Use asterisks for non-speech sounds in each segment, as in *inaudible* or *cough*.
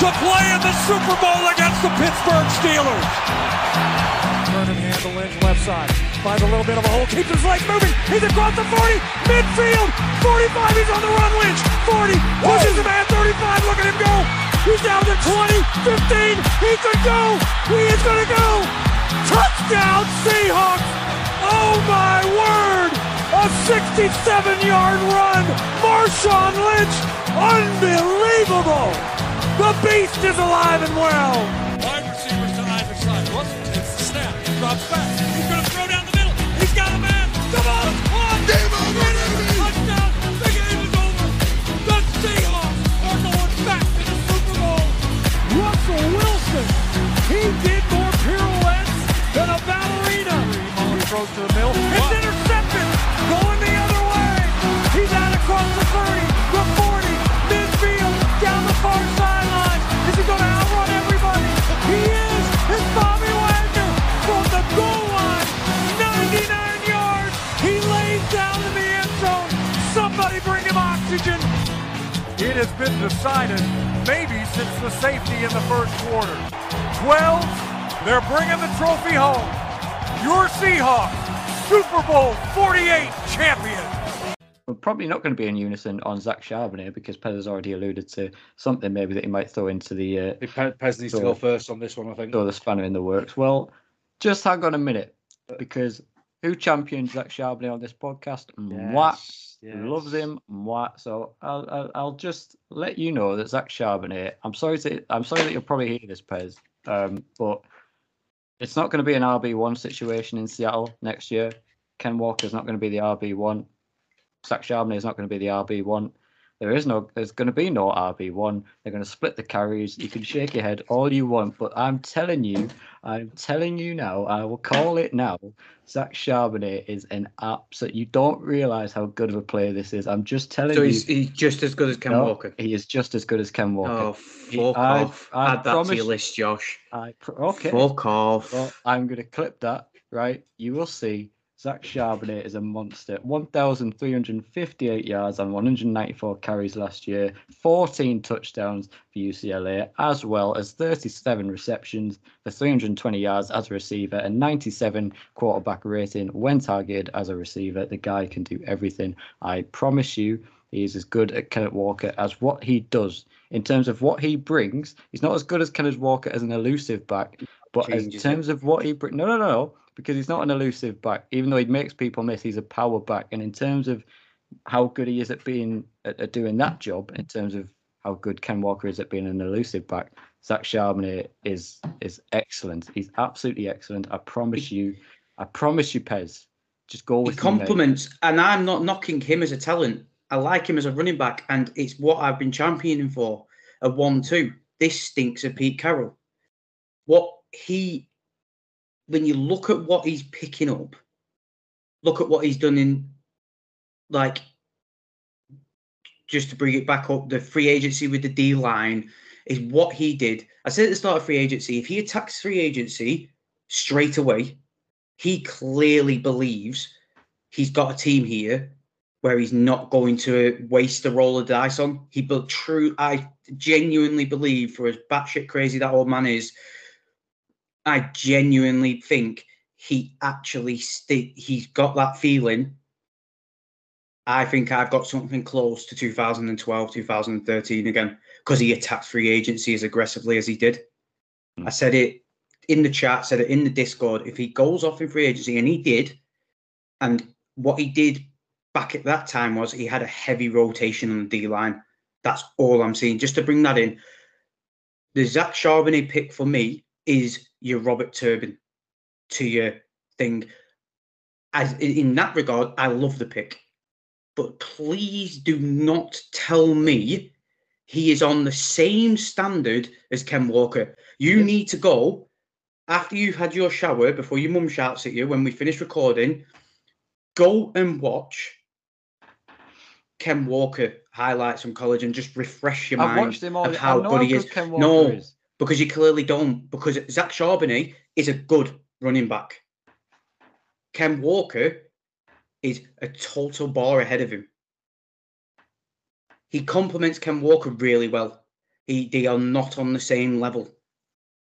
to play in the Super Bowl against the Pittsburgh Steelers. Vernon Lynch left side. Finds a little bit of a hole, keeps his legs moving. He's across the 40, midfield, 45, he's on the run, Lynch, 40, pushes him at 35, look at him go. He's down to 20, 15, he could go, he is gonna go. Touchdown Seahawks! Oh my word! A 67-yard run, Marshawn Lynch, unbelievable! The beast is alive and well. Bring oxygen. It has been decided maybe since the safety in the first quarter. 12, they're bringing the trophy home. Your Seahawks, Super Bowl 48 champion. We're probably not going to be in unison on Zach Charbonnet because Pez has already alluded to something maybe that he might throw into the uh, I Pez needs to go first on this one, I think. throw the spanner in the works. Well, just hang on a minute because who championed Zach Charbonnet on this podcast? Mwah Yes, loves yes. him. Mwah. So I'll, I'll I'll just let you know that Zach Charbonnet. I'm sorry to I'm sorry that you'll probably hear this, Pez. Um, but it's not going to be an RB one situation in Seattle next year. Ken Walker's not going to be the RB one. Zach Charbonnet is not going to be the RB one. There is no, there's going to be no RB one. They're going to split the carries. You can shake your head all you want, but I'm telling you, I'm telling you now, I will call it now. Zach Charbonnet is an absolute. You don't realize how good of a player this is. I'm just telling So you. he's, he's just as good as Ken no, Walker. He is just as good as Ken Walker. Oh, fuck I- off. I Add that to your list, Josh. I okay. Fuck off. Well, I'm going to clip that, right? You will see Zach Charbonnet is a monster. 1,358 yards and 194 carries last year, 14 touchdowns for UCLA, as well as 37 receptions for 320 yards as a receiver and 97 quarterback rating when targeted as a receiver. The guy can do everything. I promise you, he is as good at Kenneth Walker as what he does. In terms of what he brings, he's not as good as Kenneth Walker as an elusive back, but in Changes it. terms of what he brings, no, no, no, no, because he's not an elusive back. Even though he makes people miss, he's a power back. And in terms of how good he is at being at, at doing that job, in terms of how good Ken Walker is at being an elusive back, Zach Charbonnet is is excellent. He's absolutely excellent. I promise you. I promise you, Pez. Just go with compliments, and I'm not knocking him as a talent. I like him as a running back, and it's what I've been championing for a one-two. This stinks of Pete Carroll. What he, when you look at what he's picking up, look at what he's done in, like, just to bring it back up, the free agency with the D line is what he did. I said at the start of free agency, if he attacks free agency straight away, he clearly believes he's got a team here where he's not going to waste a roll of dice on. He built true. I genuinely believe, for as batshit crazy that old man is, I genuinely think he actually sti- he's got that feeling. I think I've got something close to 2012, 2013 again because he attacked free agency as aggressively as he did. Mm. I said it in the chat, said it in the Discord. If he goes off in free agency, and he did, and what he did back at that time was he had a heavy rotation on the D line. That's all I'm seeing. Just to bring that in, the Zach Charbonnet pick for me is your Robert Turbin to your thing. As in that regard, I love the pick, but please do not tell me he is on the same standard as Ken Walker. You need to go after you've had your shower before your mum shouts at you when we finish recording. Go and watch Ken Walker highlights from college and just refresh your I've mind watched him all. of how good he is. Ken Walker No, is. Because you clearly don't. Because Zach Charbonnet is a good running back. Ken Walker is a total bar ahead of him. He complements Ken Walker really well. He, they are not on the same level.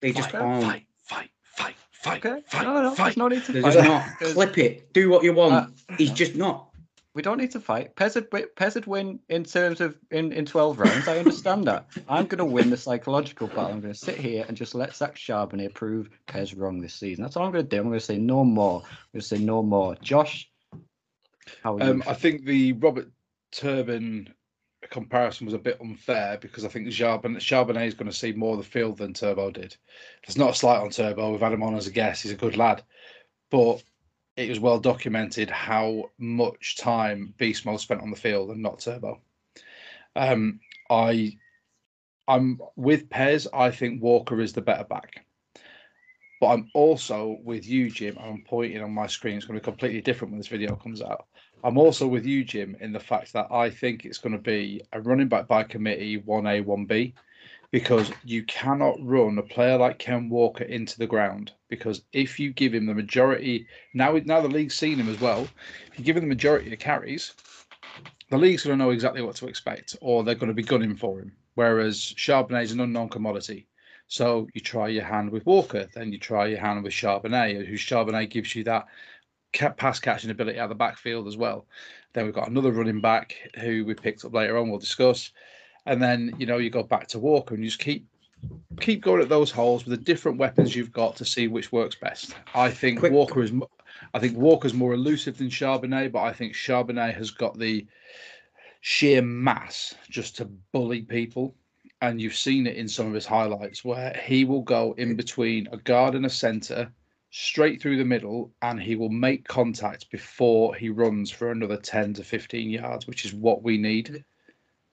They just fight, aren't. fight, fight, fight, fight, Okay. fight, no, no, fight. there's no need to They're fight. just not. Clip it. Do what you want. Uh, He's just not. We don't need to fight. Pez would, win in terms of in, in 12 rounds. I understand that. I'm going to win the psychological battle. I'm going to sit here and just let Zach Charbonnet prove Pez wrong this season. That's all I'm going to do. I'm going to say no more. I'm going to say no more. Josh, how? Um, I think the Robert Turbin comparison was a bit unfair because I think Charbonnet, Charbonnet is going to see more of the field than Turbo did. There's not a slight on Turbo. We've had him on as a guest. He's a good lad, but it was well documented how much time Beast Mode spent on the field and not Turbo. Um, I, I'm with Pez. I think Walker is the better back. But I'm also with you, Jim. I'm pointing on my screen. It's going to be completely different when this video comes out. I'm also with you, Jim, in the fact that I think it's going to be a running back by committee, 1A, 1B, because you cannot run a player like Ken Walker into the ground. Because if you give him the majority, now, now the league's seen him as well, if you give him the majority of carries, the league's going to know exactly what to expect, or they're going to be gunning for him. Whereas Charbonnet is an unknown commodity. So you try your hand with Walker, then you try your hand with Charbonnet, who Charbonnet gives you that pass catching ability out of the backfield as well. Then we've got another running back who we picked up later on. We'll discuss, and then you know you go back to Walker and you just keep keep going at those holes with the different weapons you've got to see which works best. I think Quick- Walker is. I think Walker's more elusive than Charbonnet, but I think Charbonnet has got the sheer mass just to bully people. And you've seen it in some of his highlights where he will go in between a guard and a center, straight through the middle, and he will make contact before he runs for another 10 to 15 yards, which is what we need.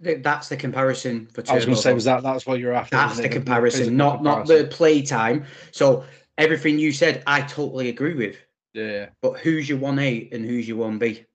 Th- That's the comparison for I was going to say, was that that's what you're after? That's isn't the it? comparison, physical not not the play time. So everything you said, I totally agree with. Yeah. But who's your one A and who's your one B?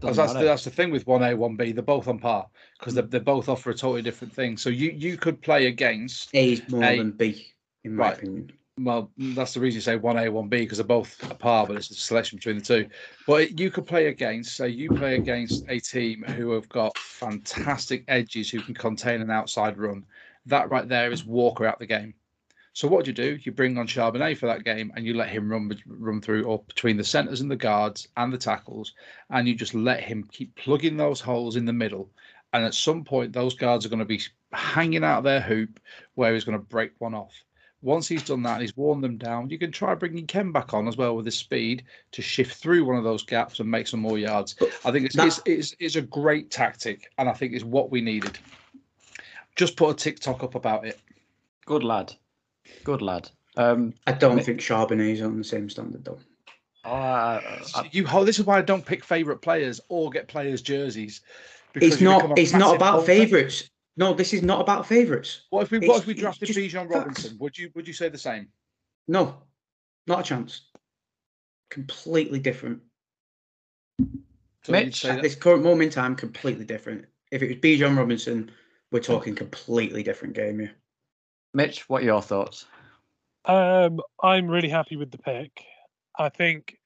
That's, that's, the, that's the thing with 1A, 1B. They're both on par because they they both offer a totally different thing. So you, you could play against, A more A. than B, in my Right. opinion. Well, that's the reason you say 1A, 1B because they're both a par, but it's a selection between the two. But you could play against, say, you play against a team who have got fantastic edges who can contain an outside run. That right there is Walker out the game. So what do you do? You bring on Charbonnet for that game, and you let him run run through or between the centers and the guards and the tackles, and you just let him keep plugging those holes in the middle. And at some point, those guards are going to be hanging out their hoop where he's going to break one off. Once he's done that and he's worn them down, you can try bringing Ken back on as well with his speed to shift through one of those gaps and make some more yards. I think it's, That- it's, it's, it's a great tactic, and I think it's what we needed. Just put a TikTok up about it. Good lad. Good lad. Um, I don't think Charbonnet is on the same standard though. oh, I- I- You ho- this is why I don't pick favorite players or get players jerseys. It's not. It's not about favourites. No, this is not about favourites. What if we It's- what if we it's drafted just Bijan facts. Robinson? Would you would you say the same? No, not a chance. Completely different. So Mitch, At this current moment in time, completely different. If it was Bijan Robinson, we're talking completely different game here. Mitch, what are your thoughts? Um, I'm really happy with the pick. I think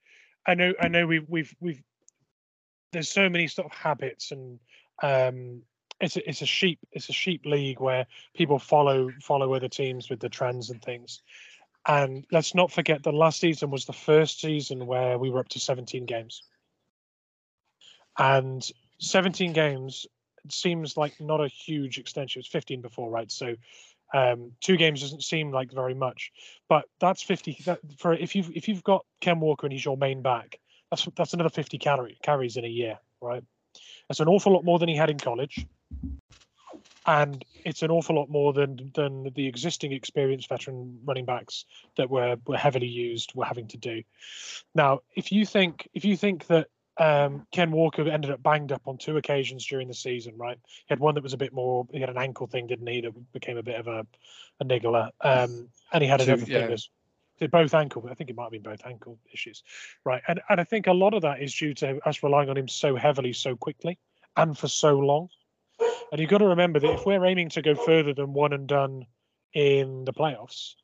I know I know we've we've we've there's so many sort of habits and um it's a, it's a sheep it's a sheep league where people follow follow other teams with the trends and things. And let's not forget that last season was the first season where we were up to 17 games. And 17 games seems like not a huge extension. It was 15 before, right? So um, two games doesn't seem like very much, but that's 50. That, for if you've if you've got Ken Walker and he's your main back, that's that's another 50 calorie carries in a year, right? That's an awful lot more than he had in college, and it's an awful lot more than than the existing experienced veteran running backs that were were heavily used were having to do. Now, if you think if you think that um, Ken Walker ended up banged up on two occasions during the season, right? He had one that was a bit more. He had an ankle thing, didn't he? That became a bit of a, a niggler. Um, and he had Two, another thing yeah. that's they're both ankle. but I think it might have been both ankle issues, right? And and I think a lot of that is due to us relying on him so heavily, so quickly, and for so long. And you've got to remember that if we're aiming to go further than one and done in the playoffs,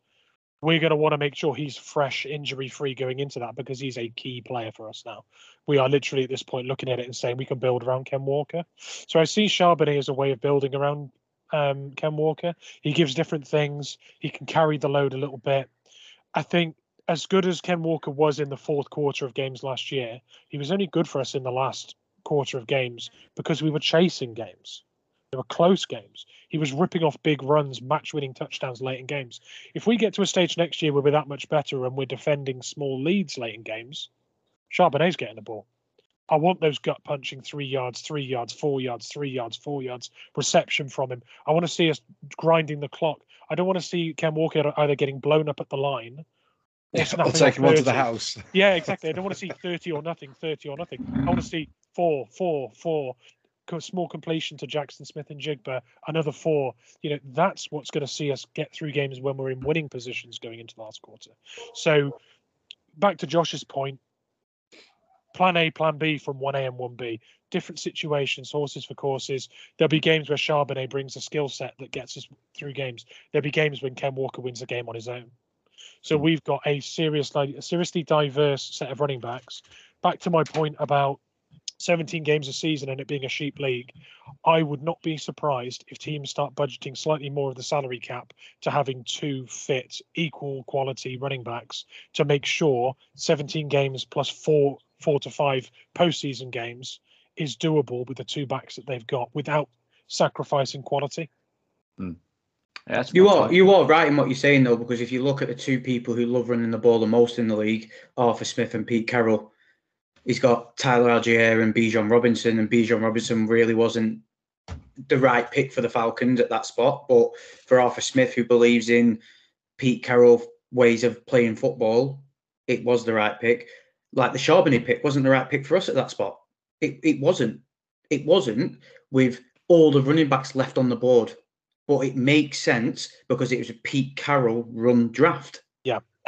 we're going to want to make sure he's fresh, injury free going into that because he's a key player for us now. We are literally at this point looking at it and saying we can build around Ken Walker. So I see Charbonnet as a way of building around um, Ken Walker. He gives different things. He can carry the load a little bit. I think as good as Ken Walker was in the fourth quarter of games last year, he was only good for us in the last quarter of games because we were chasing games. They were close games. He was ripping off big runs, match winning touchdowns late in games. If we get to a stage next year where we're that much better and we're defending small leads late in games, Charbonnet's getting the ball. I want those gut punching three yards, three yards, four yards, three yards, four yards reception from him. I want to see us grinding the clock. I don't want to see Ken Walker either getting blown up at the line or, snapping take him onto the house. Yeah, exactly. I don't want to see 30 or nothing, 30 or nothing. I want to see four, four, four, small completion to Jaxon Smith-Njigba, another four. You know, that's what's going to see us get through games when we're in winning positions going into the last quarter. So, back to Josh's point plan A, plan B from 1A and 1B, different situations, horses for courses. There'll be games where Charbonnet brings a skill set that gets us through games. There'll be games when Ken Walker wins a game on his own. So hmm. we've got a serious, a seriously diverse set of running backs. Back to my point about 17 games a season and it being a sheep league, I would not be surprised if teams start budgeting slightly more of the salary cap to having two fit, equal quality running backs to make sure 17 games plus four, four to five postseason games is doable with the two backs that they've got without sacrificing quality. Hmm. Yeah, You are point. you are right in what you're saying though, because if you look at the two people who love running the ball the most in the league, Arthur Smith and Pete Carroll, he's got Tyler Allgeier and Bijan Robinson, and Bijan Robinson really wasn't the right pick for the Falcons at that spot. But for Arthur Smith, who believes in Pete Carroll ways of playing football, it was the right pick. Like the Charbonnet pick wasn't the right pick for us at that spot. It it wasn't. It wasn't with all the running backs left on the board but it makes sense because it was a Pete Carroll run draft.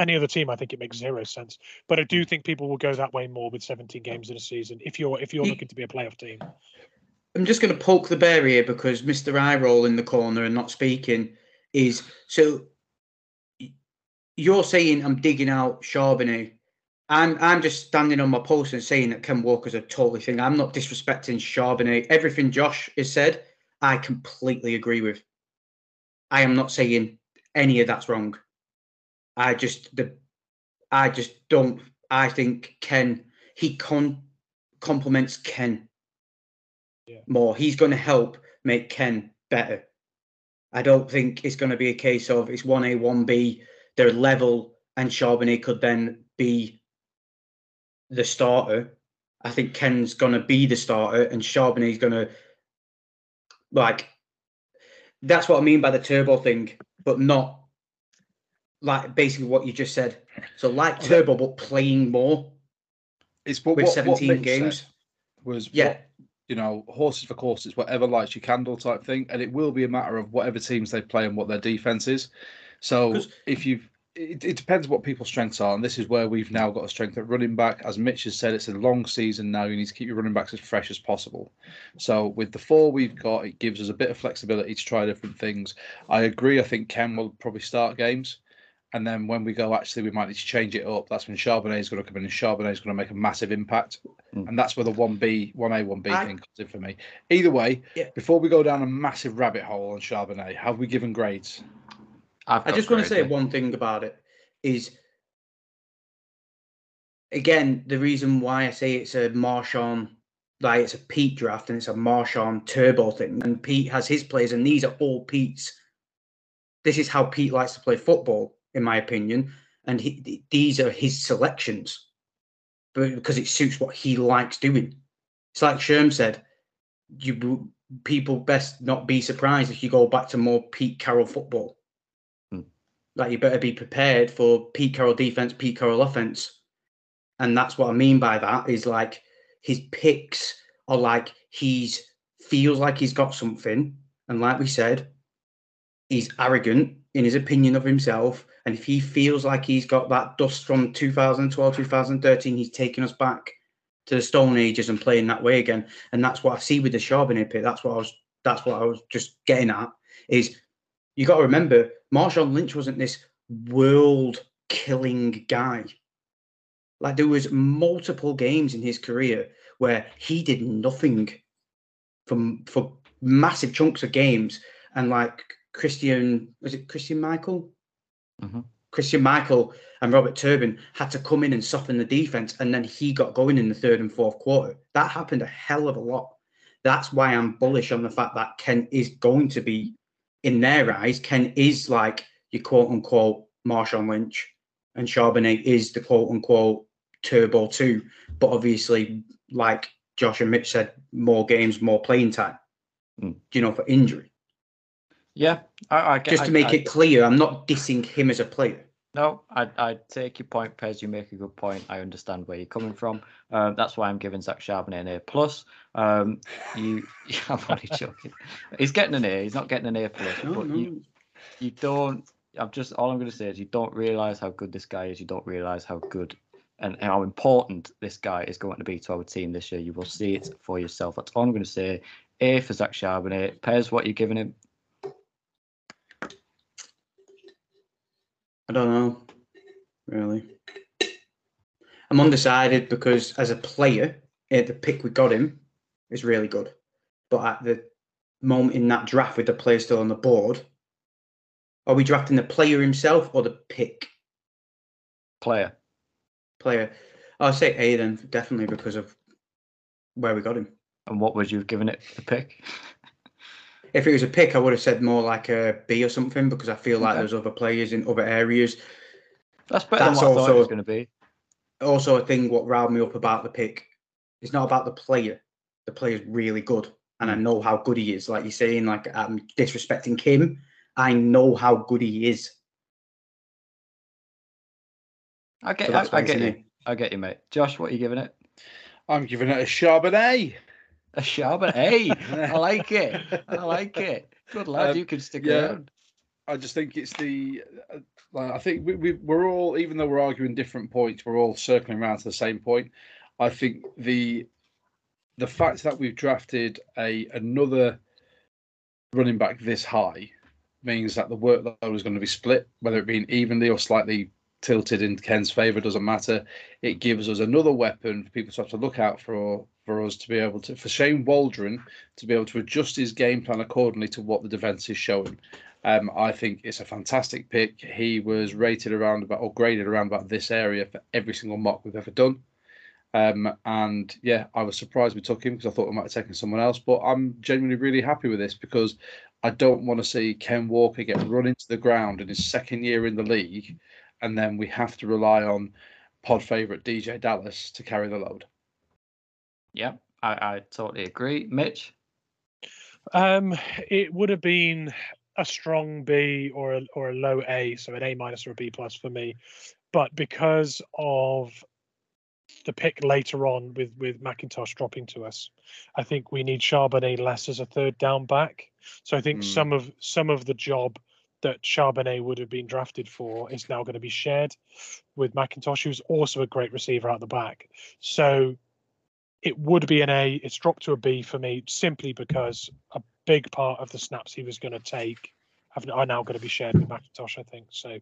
Any other team, I think it makes zero mm. sense. But I do mm. think people will go that way more with 17 games in a season if you're if you're Ye- looking to be a playoff team. I'm just going to poke the bear here because Mr. Eye roll in the corner and not speaking is so. You're saying I'm digging out Charbonnet. I'm I'm just standing on my post and saying that Ken Walker's a totally thing. I'm not disrespecting Charbonnet. Everything Josh has said, I completely agree with. I am not saying any of that's wrong. I just the I just don't I think Ken he con complements Ken Yeah. more. He's going to help make Ken better. I don't think it's going to be a case of it's one A, one B. They're level, and Charbonnet could then be the starter. I think Ken's going to be the starter, and Charbonnet's going to like. That's what I mean by the turbo thing, but not like basically what you just said. So like turbo, but playing more It's what, with what, what 17 Mitch games. was Yeah. what, you know horses for courses, whatever lights your candle type thing, and it will be a matter of whatever teams they play and what their defense is. So if you've it, it depends what people's strengths are, and this is where we've now got a strength at running back. As Mitch has said, it's a long season now. You need to keep your running backs as fresh as possible. So with the four we've got, it gives us a bit of flexibility to try different things. I agree. I think Ken will probably start games. And then when we go, actually, we might need to change it up. That's when Charbonnet is going to come in, and Charbonnet is going to make a massive impact. Mm. And that's where the 1B, 1A, one B thing comes in for me. Either way, Yeah. before we go down a massive rabbit hole on Charbonnet, have we given grades? I've I got just want to say grades, one thing about it is again the reason why I say it's a Marshawn like it's a Pete draft and it's a Marshawn turbo thing and Pete has his players and these are all Pete's this is how Pete likes to play football in my opinion and he, these are his selections but because it suits what he likes doing it's like Sherm said you people best not be surprised if you go back to more Pete Carroll football hmm. like you better be prepared for Pete Carroll defense, Pete Carroll offense. And that's what I mean by that is like his picks are like he's feels like he's got something. And like we said, he's arrogant in his opinion of himself. And if he feels like he's got that dust from 2012, 2013, he's taking us back to the Stone Ages and playing that way again. And that's what I see with the Charbonnet pick. That's what I was that's what I was just getting at is you got to remember Marshawn Lynch wasn't this world killing guy. Like there was multiple games in his career where he did nothing for for massive chunks of games, and like Christian was it Christian Michael? Mhm. Christian Michael and Robert Turbin had to come in and soften the defense, and then he got going in the third and fourth quarter. That happened a hell of a lot. That's why I'm bullish on the fact that Ken is going to be, in their eyes, Ken is like your quote unquote Marshawn Lynch, and Charbonnet is the quote unquote Turbo 2. But obviously, like Josh and Mitch said, more games, more playing time, Mm. you know, for injury. Yeah, I, I get. Just to make I- it clear, I'm not dissing him as a player. No, I I take your point, Pez. You make a good point. I understand where you're coming from. Um, that's why I'm giving Zach Charbonnet an A plus. Um, *laughs* you, I'm only joking. He's getting an A. He's not getting an A plus. No, but no. you, you don't. I'm just all I'm going to say is you don't realize how good this guy is. You don't realize how good and how important this guy is going to be to our team this year. You will see it for yourself. That's all I'm going to say. A for Zach Charbonnet. Pez, what are you giving him? I don't know, really. I'm undecided because as a player, eh, the pick we got him is really good. But at the moment in that draft with the player still on the board, are we drafting the player himself or the pick Player. player? I'll say A then, definitely because of where we got him. And what would you have given it the pick? If it was a pick, I would have said more like a B or something because I feel like Okay. there's other players in other areas. That's better That's than what I thought it was going to be. also a thing what riled me up about the pick. It's not about the player. The player's really good, and I hmm. know how good he is. Like you're saying, like I'm disrespecting Kim. I know how good he is. I get, So I, I get you. A. I get you, mate. Josh, what are you giving it? I'm giving it a Charbonnet. A Charbonnet. Hey, I *laughs* like it. I like it. Good lad. Um, you can stick yeah. around. I just think it's the. Uh, I think we, we we're all, even though we're arguing different points, we're all circling around to the same point. I think the the fact that we've drafted a another running back this high means that the workload is going to be split, whether it be evenly or slightly tilted in Ken's favour, doesn't matter. It gives us another weapon for people to have to look out for for us to be able to for Shane Waldron to be able to adjust his game plan accordingly to what the defence is showing. Um, I think it's a fantastic pick. He was rated around about or graded around about this area for every single mock we've ever done. Um, and yeah, I was surprised we took him because I thought we might have taken someone else. But I'm genuinely really happy with this because I don't want to see Ken Walker get run into the ground in his second year in the league, and then we have to rely on pod favourite DeeJay Dallas to carry the load. Yeah, I, I totally agree. Mitch? Um, it would have been a strong B or a, or a low A, so an A minus or a B plus for me. But because of the pick later on with with McIntosh dropping to us, I think we need Charbonnet less as a third down back. So I think Mm. some of some of the job that Charbonnet would have been drafted for is now going to be shared with McIntosh, who's also a great receiver out the back. So it would be an A. It's dropped to a B for me simply because a big part of the snaps he was going to take have, are now going to be shared with McIntosh. I think so.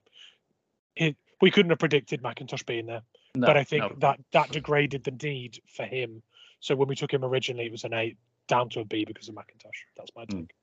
It we couldn't have predicted McIntosh being there, No, but I think no. that that degraded the need for him. So when we took him originally, it was an A down to a B because of McIntosh. That's my Mm. take.